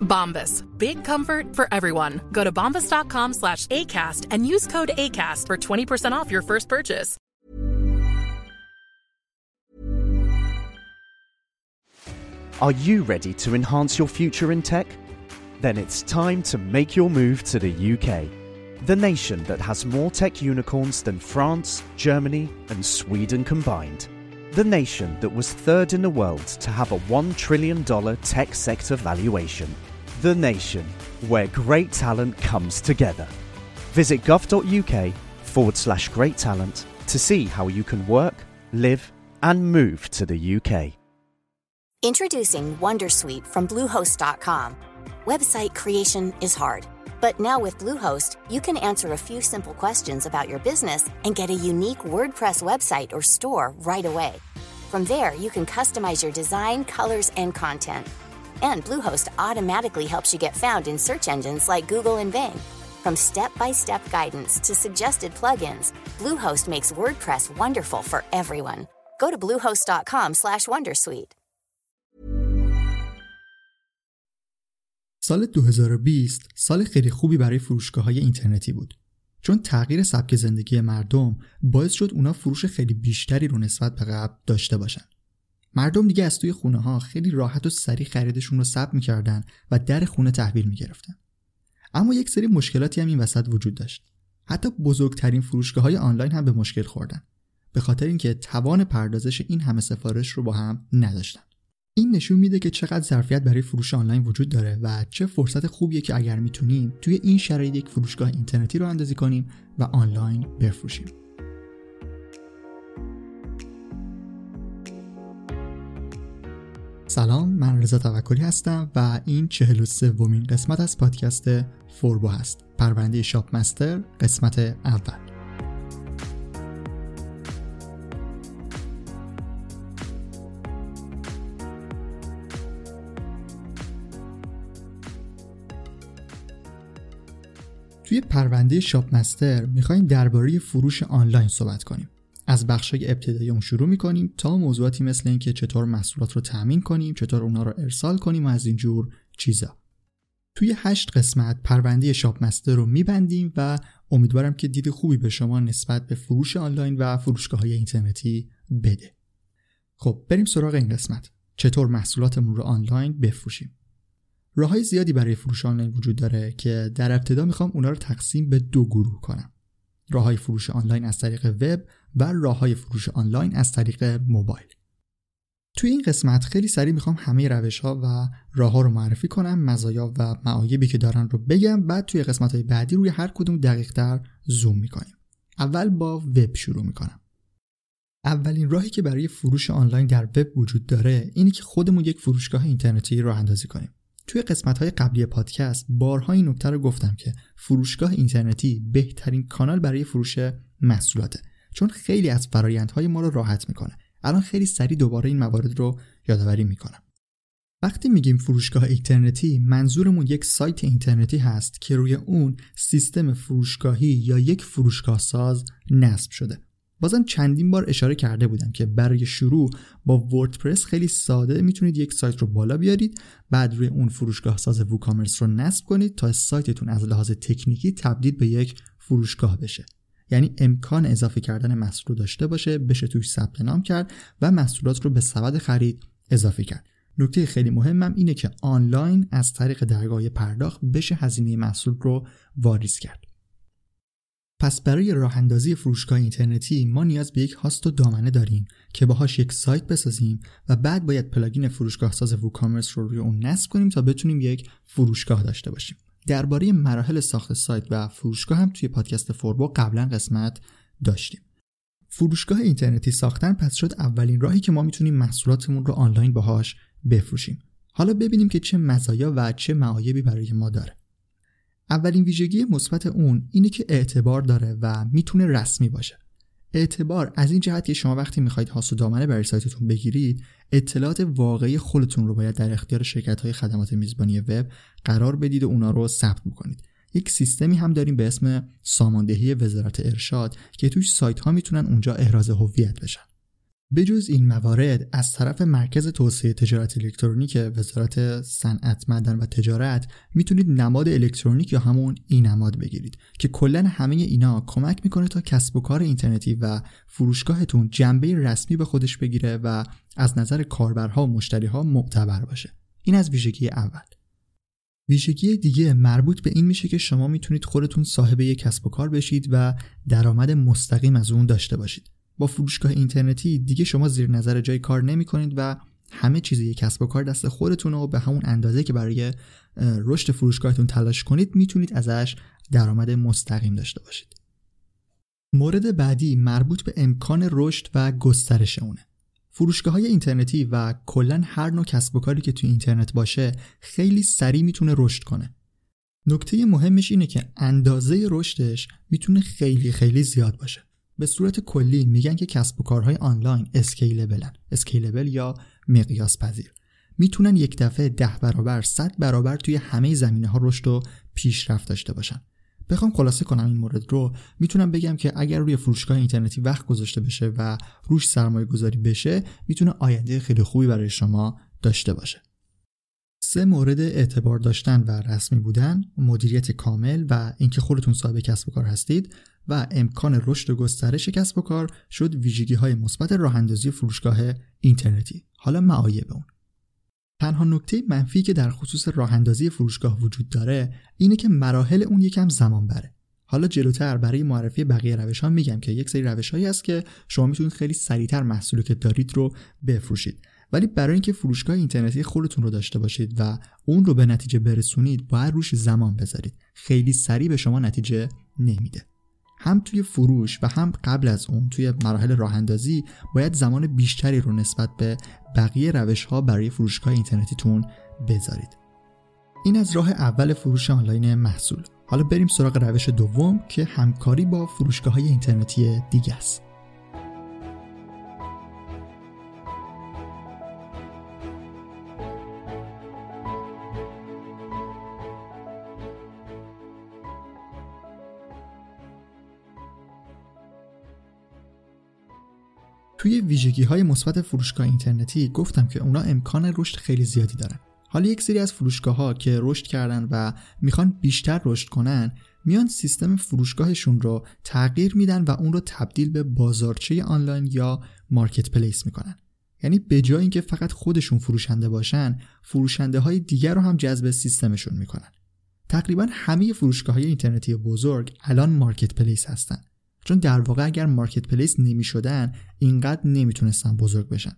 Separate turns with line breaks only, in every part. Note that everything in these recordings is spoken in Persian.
Bombas. Big comfort for everyone. Go to bombas.com slash ACAST and use code ACAST for 20% off your first purchase.
Are you ready to enhance your future in tech? Then it's time to make your move to the UK, the nation that has more tech unicorns than France, Germany, and Sweden combined. The nation that was third in the world to have a $1 trillion tech sector valuation. The nation where great talent comes together. Visit gov.uk forward slash great talent to see how you can work, live, and move to the UK.
Introducing Wondersuite from Bluehost.com. Website creation is hard, but now with Bluehost, you can answer a few simple questions about your business and get a unique WordPress website or store right away. From there, you can customize your design, colors, and content. And Bluehost automatically helps you get found in search engines like Google and Bing. From step-by-step guidance to suggested plugins, Bluehost makes WordPress wonderful for everyone. Go to bluehost.com/wondersuite.
سال 2020 سال خیلی خوبی برای فروشگاه های اینترنتی بود چون تغییر سبک زندگی مردم باعث شد اونا فروش خیلی بیشتری رو نسبت به قبل داشته باشن مردم دیگه از توی خونه ها خیلی راحت و سریع خریدشون رو ثبت می‌کردن و در خونه تحویل می‌گرفتن. اما یک سری مشکلاتی هم این وسط وجود داشت. حتی بزرگترین فروشگاه های آنلاین هم به مشکل خوردن. به خاطر اینکه توان پردازش این همه سفارش رو با هم نداشتن. این نشون میده که چقدر ظرفیت برای فروش آنلاین وجود داره و چه فرصت خوبیه که اگر می‌تونیم توی این شرایط یک فروشگاه اینترنتی رو اندازی کنیم و آنلاین بفروشیم. سلام من رضا توکلی هستم و این چهل و سومین قسمت از پادکست فوربو هست. پرونده شاپ مستر قسمت اول. توی پرونده شاپ مستر می‌خوایم درباره فروش آنلاین صحبت کنیم. از بخشای ابتدایی اون شروع می‌کنیم تا موضوعاتی مثل اینکه چطور محصولات رو تامین کنیم چطور اونا رو ارسال کنیم و از اینجور چیزا. توی هشت قسمت پرونده شاپ مستر رو میبندیم و امیدوارم که دید خوبی به شما نسبت به فروش آنلاین و فروشگاه های اینترنتی بده. خب بریم سراغ این قسمت. چطور محصولاتمون رو آنلاین بفروشیم؟ راه های زیادی برای فروش آنلاین وجود داره که در ابتدا می‌خوام اونا رو تقسیم به دو گروه کنم. راه های فروش آنلاین از طریق وب و راه های فروش آنلاین از طریق موبایل. توی این قسمت خیلی سریع می‌خوام همه روش ها و راه ها رو معرفی کنم مزایا و معایبی که دارن رو بگم بعد توی قسمت های بعدی روی هر کدوم دقیق تر زوم می‌کنیم. اول با وب شروع می‌کنم. اولین راهی که برای فروش آنلاین در وب وجود داره اینه که خودمون یک فروشگاه اینترنتی راه اندازی کنیم. توی قسمت های قبلی پادکست بارها این نکته رو گفتم که فروشگاه اینترنتی بهترین کانال برای فروش محصولاته. چون خیلی از فرایندهای ما رو راحت می‌کنه. الان خیلی سریع دوباره این موارد رو یادآوری می‌کنم. وقتی میگیم فروشگاه اینترنتی منظورمون یک سایت اینترنتی هست که روی اون سیستم فروشگاهی یا یک فروشگاه ساز نصب شده. بازم چندین بار اشاره کرده بودم که برای شروع با وردپرس خیلی ساده می‌تونید یک سایت رو بالا بیارید بعد روی اون فروشگاه ساز ووکامرس رو نصب کنید تا سایتتون از لحاظ تکنیکی تبدیل به یک فروشگاه بشه. یعنی امکان اضافه کردن محصول داشته باشه بشه توش ثبت نام کرد و محصولات رو به سبد خرید اضافه کرد. نکته خیلی مهمم اینه که آنلاین از طریق درگاه پرداخت بشه هزینه محصول رو واریز کرد. پس برای راه اندازی فروشگاه اینترنتی ما نیاز به یک هاست و دامنه داریم که باهاش یک سایت بسازیم و بعد باید پلاگین فروشگاه ساز ووکامرس رو روی اون نصب کنیم تا بتونیم یک فروشگاه داشته باشیم. درباره مراحل ساخت سایت و فروشگاه هم توی پادکست فوربو قبلا قسمت داشتیم. فروشگاه اینترنتی ساختن پس شد اولین راهی که ما می‌تونیم محصولاتمون رو آنلاین باهاش بفروشیم. حالا ببینیم که چه مزایا و چه معایبی برای ما داره. اولین ویژگی مثبت اون اینه که اعتبار داره و می‌تونه رسمی باشه. اعتبار از این جهت که شما وقتی می‌خواید هاست و دامنه برای سایتتون بگیرید اطلاعات واقعی خودتون رو باید در اختیار شرکت های خدمات میزبانی وب قرار بدید و اونا رو ثبت بکنید. یک سیستمی هم داریم به اسم ساماندهی وزارت ارشاد که توش سایت ها می‌تونن اونجا احراز هویت بشن. بجز این موارد از طرف مرکز توسعه تجارت الکترونیک وزارت صنعت معدن و تجارت می‌تونید نماد الکترونیک یا همون ای نماد بگیرید که کلا همه اینا کمک می‌کنه تا کسب و کار اینترنتی و فروشگاهتون جنبه رسمی به خودش بگیره و از نظر کاربرها و مشتریها معتبر باشه. این از ویژگی اول. ویژگی دیگه مربوط به این میشه که شما می‌تونید خودتون صاحب یک کسب و کار بشید و درآمد مستقیم از اون داشته باشید. با فروشگاه اینترنتی دیگه شما زیر نظر جای کار نمی کنید و همه چیز یک کسب و کار دست خودتون و به همون اندازه که برای رشد فروشگاهتون تلاش کنید می‌تونید ازش درآمد مستقیم داشته باشید. مورد بعدی مربوط به امکان رشد و گسترش اونه. فروشگاه های اینترنتی و کلا هر نوع کسب و کاری که توی اینترنت باشه خیلی سریع می‌تونه رشد کنه. نکته مهمش اینه که اندازه رشدش می‌تونه خیلی خیلی زیاد باشه. به صورت کلی میگن که کسب و کارهای آنلاین scalable ن scalable یا مقیاس پذیر می‌تونن یک دفعه ده برابر صد برابر توی همه زمینه ها رشد و پیشرفت داشته باشن. بخوام خلاصه کنم این مورد رو. می‌تونم بگم که اگر روی فروشگاه اینترنتی وقت گذاشته بشه و روش سرمایه گذاری بشه می‌تونه آینده خیلی خوبی برای شما داشته باشه. سه مورد اعتبار داشتن و رسمی بودن مدیریت کامل و اینکه خودتون صاحب کسب و کار هستید. و امکان رشد و گسترش کسب و کار شد ویژگی های مثبت راه اندازی فروشگاه اینترنتی حالا معایب اون. تنها نکته منفی که در خصوص راه اندازی فروشگاه وجود داره اینه که مراحل اون یکم زمان بره. حالا جلوتر برای معرفی بقیه روش ها میگم که یک سری روش هایی هست که شما می‌تونید خیلی سریعتر محصولی که دارید رو بفروشید. ولی برای اینکه فروشگاه اینترنتی خودتون رو داشته باشید و اون رو به نتیجه برسونید باید روش زمان بذارید. خیلی سریع به شما نتیجه نمیده. هم توی فروش و هم قبل از اون توی مراحل راه اندازی باید زمان بیشتری رو نسبت به بقیه روش ها برای فروشگاه اینترنتیتون بذارید. این از راه اول فروش آنلاین محصول. حالا بریم سراغ روش دوم که همکاری با فروشگاه های اینترنتی دیگه است. توی ویژگی های مثبت فروشگاه اینترنتی گفتم که اونا امکان رشد خیلی زیادی دارن. حالا یک سری از فروشگاه ها که رشد کردن و می‌خوان بیشتر رشد کنن میان سیستم فروشگاهشون رو تغییر میدن و اون رو تبدیل به بازارچه آنلاین یا marketplace می‌کنن. یعنی به جای اینکه فقط خودشون فروشنده باشن فروشنده های دیگر رو هم جذب سیستمشون می‌کنن. تقریبا همه فروشگاه های اینترنتی بزرگ الان marketplace هستن. چون در واقع اگر مارکت پلیس نمی شدن اینقدر نمی‌تونستن بزرگ بشن.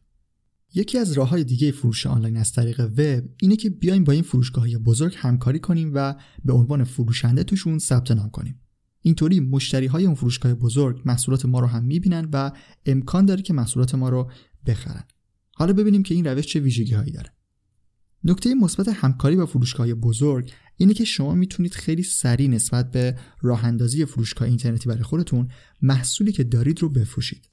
یکی از راه های دیگه فروش آنلاین از طریق وب اینه که بیایم با این فروشگاه بزرگ همکاری کنیم و به عنوان فروشنده توشون ثبت نام کنیم. اینطوری مشتری های اون فروشگاه بزرگ محصولات ما رو هم می‌بینن و امکان داره که محصولات ما رو بخرن. حالا ببینیم که این روش چه ویژگی هایی داره. نکته مثبت همکاری با فروشگاه بزرگ اینه که شما می‌تونید خیلی سریع نسبت به راه اندازی فروشگاه اینترنتی برای خودتون محصولی که دارید رو بفروشید.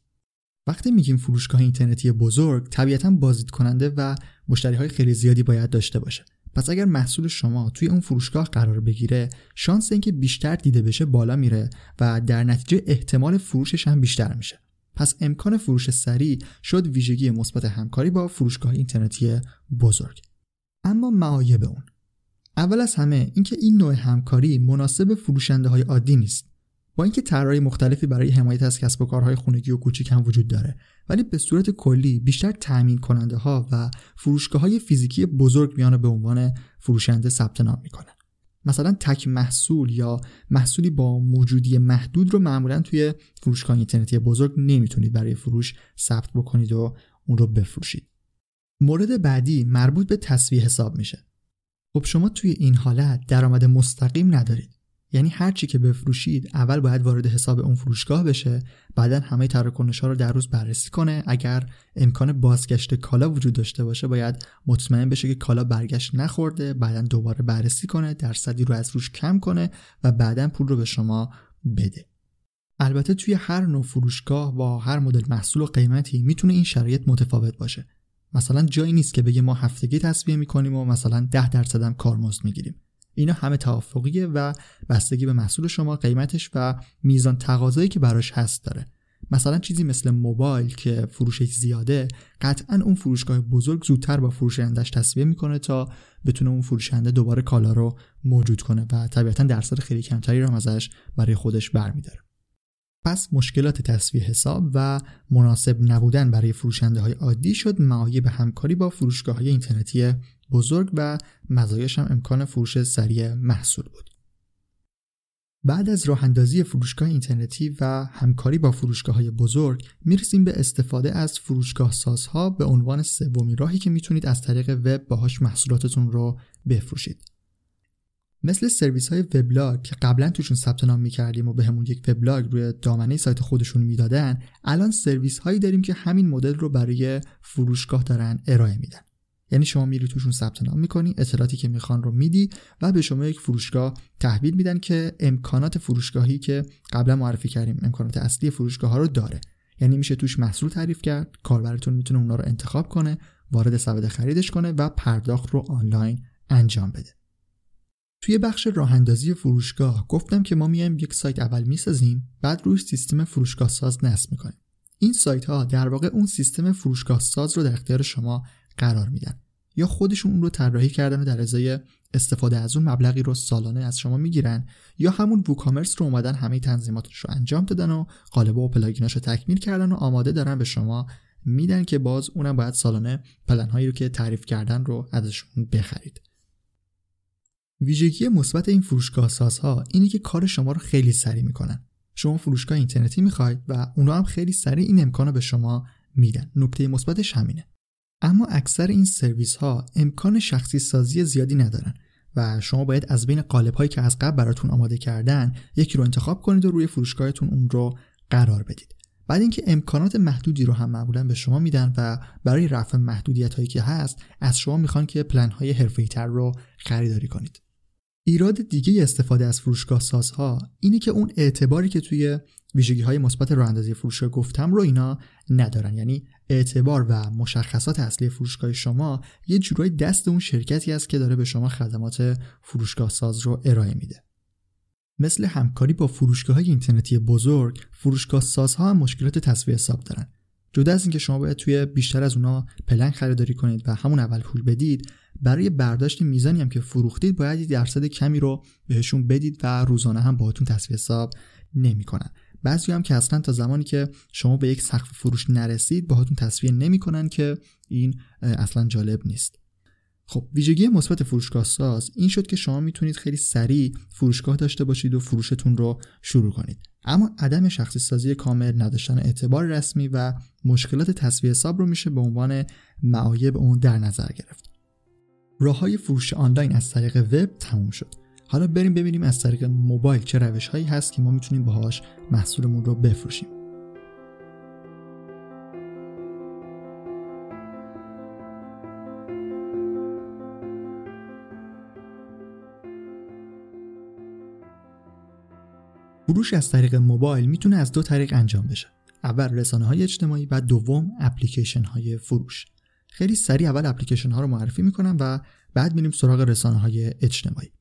وقتی میگیم فروشگاه اینترنتی بزرگ طبیعتا بازدید کننده و مشتری های خیلی زیادی باید داشته باشه. پس اگر محصول شما توی اون فروشگاه قرار بگیره شانس اینکه بیشتر دیده بشه بالا میره و در نتیجه احتمال فروشش هم بیشتر میشه. پس امکان فروش سریع شد ویژگی مثبت همکاری با فروشگاه اینترنتی بزرگ اما معایب اون. اول از همه اینکه این نوع همکاری مناسب فروشنده های عادی نیست. با اینکه طرحهای مختلفی برای حمایت از کسب و کارهای خونگی و کوچیک هم وجود داره ولی به صورت کلی بیشتر تامین کننده ها و فروشگاه های فیزیکی بزرگ میان به عنوان فروشنده ثبت نام می‌کنن. مثلا تک محصول یا محصولی با موجودی محدود رو معمولا توی فروشگاه اینترنتی بزرگ نمی‌تونید برای فروش ثبت بکنید و اون رو بفروشید. مورد بعدی مربوط به تصویه حساب میشه. خب شما توی این حالت درآمد مستقیم ندارید. یعنی هر چی که بفروشید اول باید وارد حساب اون فروشگاه بشه بعدا همه تراکنش ها رو در روز بررسی کنه. اگر امکان بازگشت کالا وجود داشته باشه باید مطمئن بشه که کالا برگشت نخورده بعدا دوباره بررسی کنه درصدی رو از روش کم کنه و بعدا پول رو به شما بده. البته توی هر نوع فروشگاه با هر مدل محصول و قیمتی می‌تونه این شرایط متفاوت باشه. مثلا جایی نیست که بگه ما هفتگی تصویه می‌کنیم و مثلا 10 درصد هم کارمزد می‌گیریم. اینا همه توافقیه و بستگی به محصول شما قیمتش و میزان تقاضایی که براش هست داره. مثلا چیزی مثل موبایل که فروشش زیاده قطعا اون فروشگاه بزرگ زودتر با فروشندش تصویه می‌کنه تا بتونه اون فروشنده دوباره کالا رو موجود کنه و طبیعتا درصد خیلی کمتری رو ازش برای خودش برمیداره. پس مشکلات تصویه حساب و مناسب نبودن برای فروشنده های عادی شد معایب همکاری با فروشگاه های اینترنتی بزرگ و مزایاش هم امکان فروش سریع محصول بود. بعد از راه اندازی فروشگاه اینترنتی و همکاری با فروشگاه های بزرگ می‌رسیم به استفاده از فروشگاه سازها به عنوان سومین راهی که می‌تونید از طریق وب باهاش محصولاتتون رو بفروشید. مثل سرویس های وبلاگ که قبلا توشون ثبت نام می‌کردیم و بهمون به یک وبلاگ روی دامنه سایت خودشون می‌دادن الان سرویس هایی داریم که همین مدل رو برای فروشگاه دارن ارائه میدن. یعنی شما میری توشون ثبت نام می‌کنی اطلاعاتی که می‌خوان رو میدی و به شما یک فروشگاه تحویل میدن که امکانات فروشگاهی که قبلا معرفی کردیم امکانات اصلی فروشگاه ها رو داره. یعنی میشه توش محصول تعریف کرد کاربرتون می‌تونه اونا رو انتخاب کنه وارد سبد خریدش کنه و پرداخت رو آنلاین انجام بده. توی بخش راه اندازی فروشگاه گفتم که ما میایم یک سایت اول می‌سازیم بعد روی سیستم فروشگاه ساز نصب می‌کنیم. این سایت ها در واقع اون سیستم فروشگاه ساز رو در اختیار شما قرار میدن یا خودشون اون رو طراحی کردن و در ازای استفاده از اون مبلغی رو سالانه از شما می‌گیرن یا همون ووکامرس رو اومدن همه تنظیماتش رو انجام دادن و قالب و پلاگیناش رو تکمیل کردن و آماده دارن به شما میدن که باز اونم باید سالانه پلن هایی رو که تعریف کردن رو ازشون بخرید. ویژگی مثبت این فروشگاه سازها اینه که کار شما رو خیلی سریع می‌کنن. شما فروشگاه اینترنتی می‌خواید و اونا هم خیلی سریع این امکان به شما میدن. نکته مثبتش همینه. اما اکثر این سرویس ها امکان شخصی سازی زیادی ندارن و شما باید از بین قالب هایی که از قبل براتون آماده کردن یکی رو انتخاب کنید و روی فروشگاهتون اون رو قرار بدید. بعد اینکه امکانات محدودی رو هم معمولا به شما میدن و برای رفع محدودیت هایی که هست از شما می‌خوان که پلن های تر رو خریداری کنید. ایراد دیگه استفاده از فروشگاه سازها اینه که اون اعتباری که توی ویژگی های مثبت راه اندازی فروشگاه گفتم رو اینا ندارن. یعنی اعتبار و مشخصات اصلی فروشگاه شما یه جورای دست اون شرکتی است که داره به شما خدمات فروشگاه ساز رو ارائه میده. مثل همکاری با فروشگاه های اینترنتی بزرگ فروشگاه سازها هم مشکلات تصویه حساب دارن. جدا از اینکه شما باید توی بیشتر از اونا پلن خریداری کنید و همون اول پول بدید برای برداشت میزانی هم که فروختید باید درصد کمی رو بهشون بدید و روزانه هم باهاتون تصویه حساب نمی‌کنن. بعضی هم که اصلا تا زمانی که شما به یک سقف فروش نرسید باهاتون تصویه نمی‌کنن که این اصلا جالب نیست. خب ویژگی مثبت فروشگاه ساز این شد که شما می‌تونید خیلی سریع فروشگاه داشته باشید و فروشتون رو شروع کنید. اما عدم شخصی سازی کامل نداشتن اعتبار رسمی و مشکلات تصویه حساب رو میشه به عنوان معایب اون در نظر گرفت. راه های فروش آنلاین از طریق وب تموم شد. حالا بریم ببینیم از طریق موبایل چه روش هایی هست که ما می‌تونیم باهاش محصولمون رو بفروشیم. فروش از طریق موبایل می‌تونه از دو طریق انجام بشه. اول رسانه های اجتماعی و دوم اپلیکیشن های فروش. خیلی سریع اول اپلیکیشن ها رو معرفی می‌کنم و بعد میریم سراغ رسانه های اجتماعی.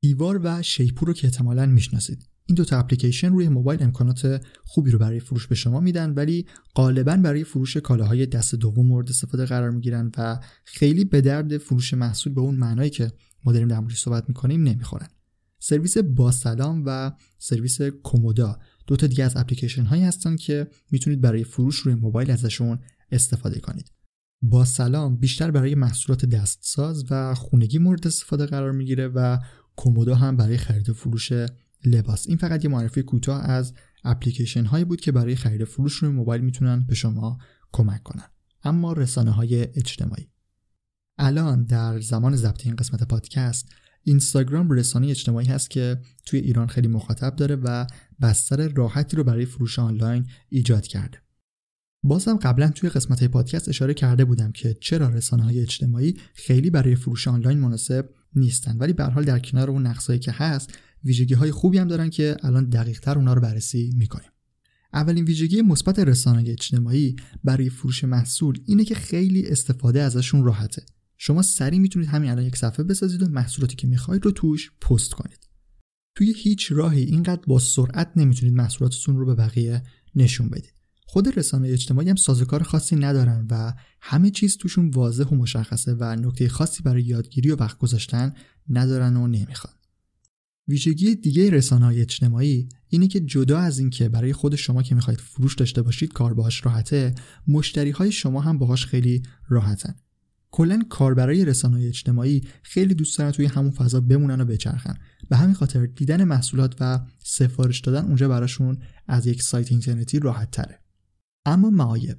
دیوار و شیپور رو که احتمالا می‌شناسید. این دو تا اپلیکیشن روی موبایل امکانات خوبی رو برای فروش به شما میدن ولی غالبا برای فروش کالاهای دست دوم مورد استفاده قرار می‌گیرن و خیلی به درد فروش محصول به اون معنایی که ما داریم در موردش صحبت می‌کنیم نمی‌خورن. سرویس با سلام و سرویس کومودا دو تا دیگه از اپلیکیشن هایی هستن که می‌تونید برای فروش روی موبایل ازشون استفاده کنید. با سلام بیشتر برای محصولات دستساز و خونگی مورد استفاده قرار می‌گیره و کومودا هم برای خرید فروش لباس. این فقط یه معرفی کوتاه از اپلیکیشن هایی بود که برای خرید فروش روی موبایل می‌تونن به شما کمک کنن. اما رسانه های اجتماعی. الان در زمان ضبط این قسمت پادکست اینستاگرام رسانه اجتماعی هست که توی ایران خیلی مخاطب داره و بستر راحتی رو برای فروش آنلاین ایجاد کرده. بازم قبلا توی قسمت های پادکست اشاره کرده بودم که چرا رسانه های اجتماعی خیلی برای فروش آنلاین مناسب نیستن. ولی به حال در کنار اون نقصایی که هست ویژگی های خوبی هم دارن که الان دقیق تر اونا رو بررسی می‌کنیم. اولین ویژگی مثبت رسانه اجتماعی برای فروش محصول اینه که خیلی استفاده ازشون راحته. شما سریع می‌تونید همین الان یک صفحه بسازید و محصولاتی که می‌خواید رو توش پست کنید. توی هیچ راهی اینقدر با سرعت نمی‌تونید محصولاتتون رو به بقیه نشون بدید. خود رسانه اجتماعی هم سازوکار خاصی ندارن و همه چیز توشون واضح و مشخصه و نکته خاصی برای یادگیری و وقت گذاشتن ندارن و نمی‌خوان. ویژگی دیگه رسانه های اجتماعی اینه که جدا از اینکه برای خود شما که می‌خواید فروش داشته باشید کار باهاش راحته مشتری های شما هم باهاش خیلی راحتن. کلا کاربرای رسانه های اجتماعی خیلی دوست دارن توی همون فضا بمونن و بچرخن. به همین خاطر دیدن محصولات و سفارش دادن اونجا براشون از یک سایت اینترنتی راحت تره اما معایب.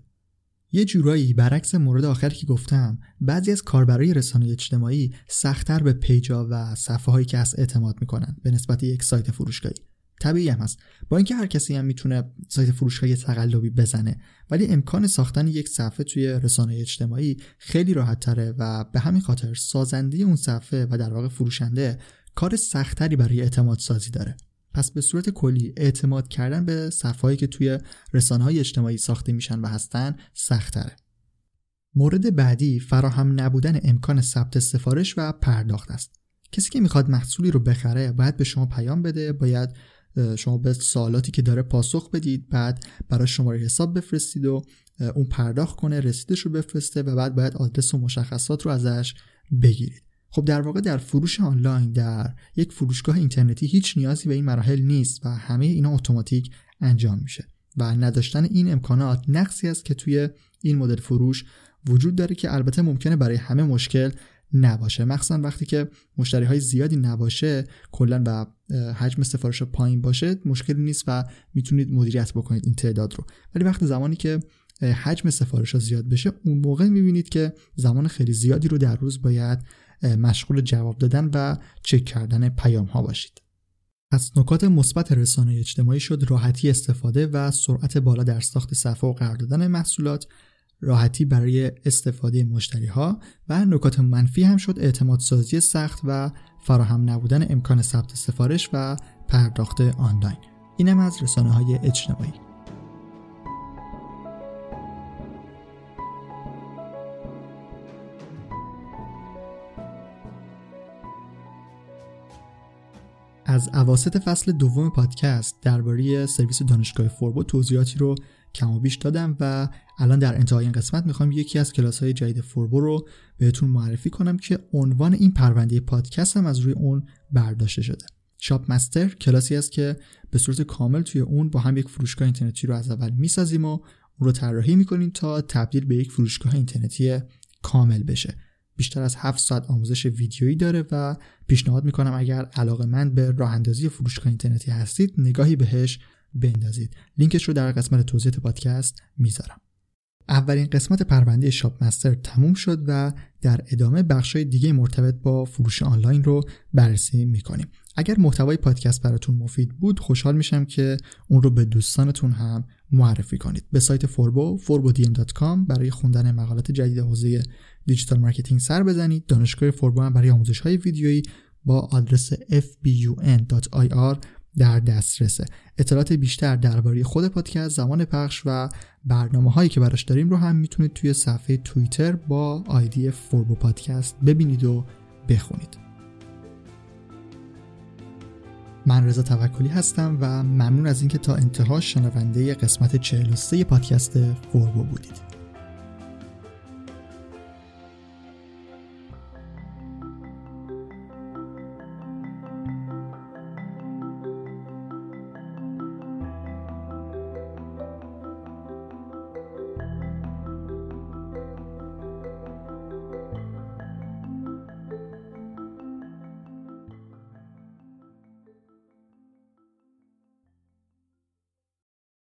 یه جورایی برعکس مورد آخر که گفتم بعضی از کاربرای رسانه اجتماعی سختتر به پیجا و صفحه هایی که از اعتماد می‌کنن به نسبت یک سایت فروشگاهی. طبیعی هم هست. با اینکه هر کسی هم می‌تونه سایت فروشگاهی تقلبی بزنه ولی امکان ساختن یک صفحه توی رسانه اجتماعی خیلی راحت تره و به همین خاطر سازنده اون صفحه و در واقع فروشنده کار سختتری برای اعتماد سازی داره. پس به صورت کلی اعتماد کردن به صفحه‌ای که توی رسانه های اجتماعی ساخته میشن و هستن سختره. مورد بعدی فراهم نبودن امکان ثبت سفارش و پرداخت است. کسی که می‌خواد محصولی رو بخره باید به شما پیام بده، باید شما به سوالاتی که داره پاسخ بدید، بعد برای شماره حساب بفرستید و اون پرداخت کنه، رسیدش رو بفرسته و بعد باید آدرس و مشخصات رو ازش بگیرید. خب در واقع در فروش آنلاین در یک فروشگاه اینترنتی هیچ نیازی به این مراحل نیست و همه اینا اتوماتیک انجام میشه و نداشتن این امکانات نقصی است که توی این مدل فروش وجود داره که البته ممکنه برای همه مشکل نباشه. مخصوصا وقتی که مشتری های زیادی نباشه کلا و حجم سفارش پایین باشه مشکلی نیست و می‌تونید مدیریت بکنید این تعداد رو. ولی وقتی زمانی که حجم سفارش ها زیاد بشه اون موقع می‌بینید که زمان خیلی زیادی رو در روز باید مشغول جواب دادن و چک کردن پیام ها باشید. از نکات مثبت رسانه اجتماعی شد راحتی استفاده و سرعت بالا در ساخت صفحه و قرار دادن محصولات. راحتی برای استفاده مشتری ها و نکات منفی هم شد اعتماد سازی سخت و فراهم نبودن امکان ثبت سفارش و پرداخت آنلاین. اینم از رسانه های اجتماعی. از اواسط فصل دوم پادکست درباره سرویس دانشگاه فوربو توضیحاتی رو کم و بیش دادم و الان در انتهای این قسمت می‌خوام یکی از کلاس های جدید فوربو رو بهتون معرفی کنم که عنوان این پرونده پادکست هم از روی اون برداشته شده. شاپ مستر کلاسی است که به صورت کامل توی اون با هم یک فروشگاه اینترنتی رو از اول می‌سازیم و اون رو طراحی می‌کنیم تا تبدیل به یک فروشگاه اینترنتی کامل بشه. بیشتر از 7 ساعت آموزش ویدیویی داره و پیشنهاد می‌کنم اگر علاقه مند به راه اندازی فروشگاه اینترنتی هستید نگاهی بهش بندازید. لینکش رو در قسمت توضیحات پادکست می‌ذارم. اولین قسمت پرونده شاپ مستر تموم شد و در ادامه بخشای دیگه مرتبط با فروش آنلاین رو بررسی می‌کنیم. اگر محتوای پادکست براتون مفید بود خوشحال میشم که اون رو به دوستانتون هم معرفی کنید. به سایت فوربو forbodm.com برای خوندن مقالات جدید حوزه digital marketing سر بزنید. دانشگاه فوربو هم برای آموزش های ویدیویی با آدرس fbun.ir در دسترسه. اطلاعات بیشتر درباره خود پادکست زمان پخش و برنامه هایی که براش داریم رو هم می‌تونید توی صفحه توییتر با آیدی فوربو پادکست ببینید و بخونید. من رضا توکلی هستم و ممنون از اینکه تا انتها شنونده قسمت 43 پادکست فوربو بودید.